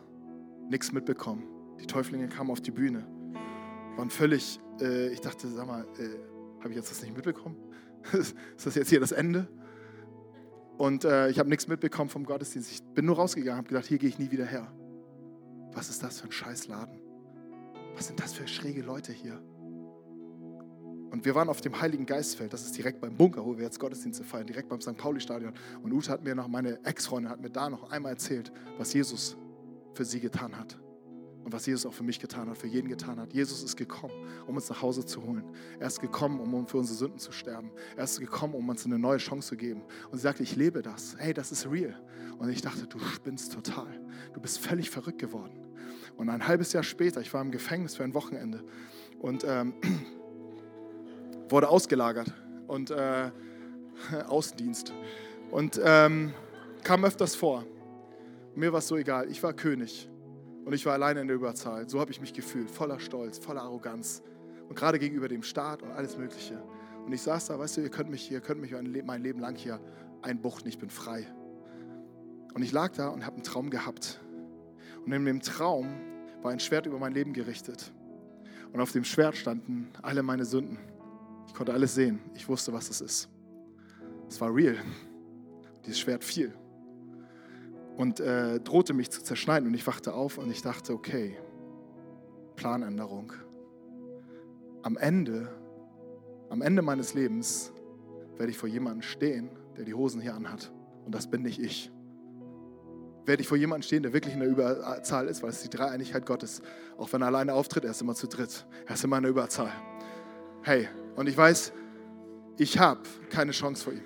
nichts mitbekommen. Die Täuflinge kamen auf die Bühne, waren völlig, äh, ich dachte, sag mal, äh, habe ich jetzt das nicht mitbekommen? [laughs] Ist das jetzt hier das Ende? Und äh, ich habe nichts mitbekommen vom Gottesdienst. Ich bin nur rausgegangen, habe gedacht, hier gehe ich nie wieder her. Was ist das für ein Scheißladen? Was sind das für schräge Leute hier? Und wir waren auf dem Heiligen Geistfeld, das ist direkt beim Bunker, wo wir jetzt Gottesdienste feiern, direkt beim St. Pauli-Stadion. Und Ute hat mir noch, meine Ex-Freundin hat mir da noch einmal erzählt, was Jesus für sie getan hat. Und was Jesus auch für mich getan hat, für jeden getan hat. Jesus ist gekommen, um uns nach Hause zu holen. Er ist gekommen, um für unsere Sünden zu sterben. Er ist gekommen, um uns eine neue Chance zu geben. Und sie sagte, ich lebe das. Hey, das ist real. Und ich dachte, du spinnst total. Du bist völlig verrückt geworden. Und ein halbes Jahr später, ich war im Gefängnis für ein Wochenende und ähm, [clears throat] wurde ausgelagert und äh, [laughs] Außendienst. Und ähm, kam öfters vor. Mir war es so egal. Ich war König. Und ich war alleine in der Überzahl. So habe ich mich gefühlt, voller Stolz, voller Arroganz. Und gerade gegenüber dem Staat und alles Mögliche. Und ich saß da, weißt du, ihr könnt mich, ihr könnt mich mein Leben lang hier einbuchten, ich bin frei. Und ich lag da und habe einen Traum gehabt. Und in dem Traum war ein Schwert über mein Leben gerichtet. Und auf dem Schwert standen alle meine Sünden. Ich konnte alles sehen. Ich wusste, was es ist. Es war real. Dieses Schwert fiel und äh, drohte mich zu zerschneiden. Und ich wachte auf und ich dachte, okay, Planänderung. Am Ende, am Ende meines Lebens werde ich vor jemandem stehen, der die Hosen hier anhat. Und das bin nicht ich. Werde ich vor jemandem stehen, der wirklich in der Überzahl ist, weil es die Dreieinigkeit Gottes. Auch wenn er alleine auftritt, er ist immer zu dritt. Er ist immer in der Überzahl. Hey, und ich weiß, ich habe keine Chance vor ihm.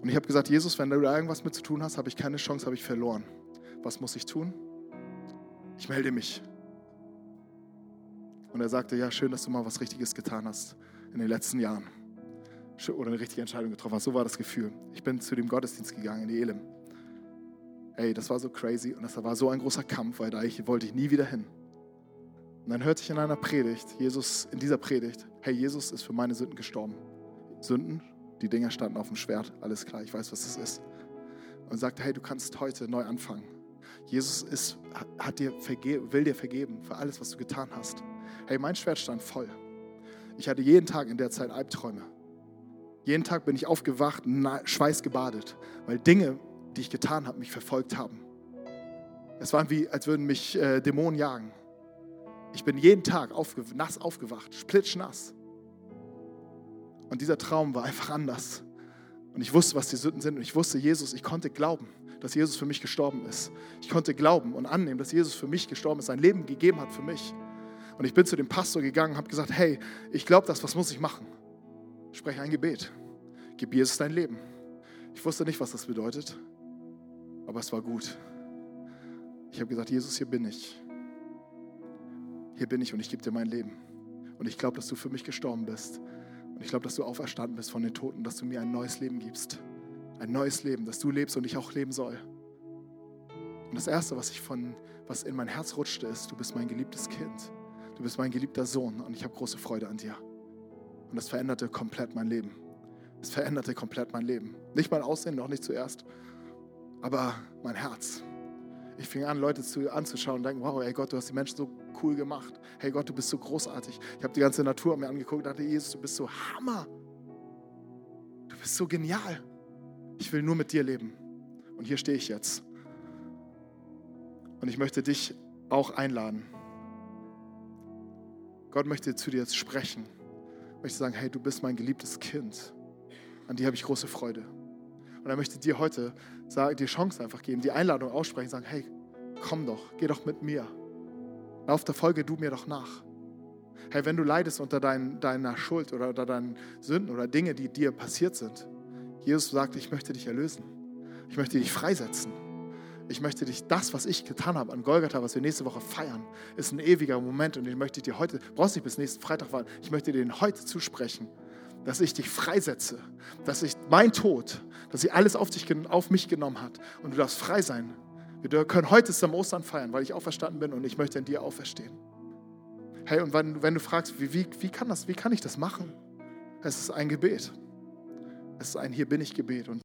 Und ich habe gesagt, Jesus, wenn du da irgendwas mit zu tun hast, habe ich keine Chance, habe ich verloren. Was muss ich tun? Ich melde mich. Und er sagte, ja, schön, dass du mal was Richtiges getan hast in den letzten Jahren. Oder eine richtige Entscheidung getroffen hast. So war das Gefühl. Ich bin zu dem Gottesdienst gegangen in die Elim. Ey, das war so crazy und das war so ein großer Kampf, weil da ich, wollte ich nie wieder hin. Und dann hörte ich in einer Predigt, Jesus, in dieser Predigt, hey, Jesus ist für meine Sünden gestorben. Sünden, die Dinger standen auf dem Schwert, alles klar, ich weiß, was das ist. Und sagte, hey, du kannst heute neu anfangen. Jesus ist, hat dir will dir vergeben für alles, was du getan hast. Hey, mein Schwert stand voll. Ich hatte jeden Tag in der Zeit Albträume. Jeden Tag bin ich aufgewacht, schweißgebadet, weil Dinge, die ich getan habe, mich verfolgt haben. Es war wie, als würden mich äh, Dämonen jagen. Ich bin jeden Tag aufge nass aufgewacht, splitschnass. Und dieser Traum war einfach anders. Und ich wusste, was die Sünden sind. Und ich wusste, Jesus, ich konnte glauben, dass Jesus für mich gestorben ist. Ich konnte glauben und annehmen, dass Jesus für mich gestorben ist, sein Leben gegeben hat für mich. Und ich bin zu dem Pastor gegangen und habe gesagt, hey, ich glaube das, was muss ich machen? Spreche ein Gebet. Gib Jesus dein Leben. Ich wusste nicht, was das bedeutet, aber es war gut. Ich habe gesagt, Jesus, hier bin ich. Hier bin ich und ich gebe dir mein Leben. Und ich glaube, dass du für mich gestorben bist. Und ich glaube, dass du auferstanden bist von den Toten, dass du mir ein neues Leben gibst. Ein neues Leben, dass du lebst und ich auch leben soll. Und das Erste, was ich von, was in mein Herz rutschte, ist, du bist mein geliebtes Kind. Du bist mein geliebter Sohn und ich habe große Freude an dir. Und das veränderte komplett mein Leben. Es veränderte komplett mein Leben. Nicht mein Aussehen, noch nicht zuerst, aber mein Herz. Ich fing an, Leute zu, anzuschauen und denken, wow, ey Gott, du hast die Menschen so cool gemacht. Hey Gott, du bist so großartig. Ich habe die ganze Natur mir angeguckt und dachte, Jesus, du bist so Hammer. Du bist so genial. Ich will nur mit dir leben. Und hier stehe ich jetzt. Und ich möchte dich auch einladen. Gott möchte zu dir jetzt sprechen. Ich möchte sagen, hey, du bist mein geliebtes Kind. An dir habe ich große Freude. Und er möchte dir heute die Chance einfach geben, die Einladung aussprechen, sagen, hey, komm doch, geh doch mit mir. Lauf der Folge du mir doch nach. Hey, wenn du leidest unter dein, deiner Schuld oder unter deinen Sünden oder Dinge, die dir passiert sind, Jesus sagt, ich möchte dich erlösen. Ich möchte dich freisetzen. Ich möchte dich, das, was ich getan habe an Golgatha, was wir nächste Woche feiern, ist ein ewiger Moment und den möchte ich dir heute, brauchst nicht bis nächsten Freitag warten, ich möchte dir den heute zusprechen, dass ich dich freisetze, dass ich mein Tod, dass sie alles auf, dich, auf mich genommen hat und du darfst frei sein. Wir können heute zum Ostern feiern, weil ich auferstanden bin und ich möchte in dir auferstehen. Hey, und wenn, wenn du fragst, wie, wie, wie, kann das, wie kann ich das machen? Es ist ein Gebet. Es ist ein Hier bin ich Gebet. Und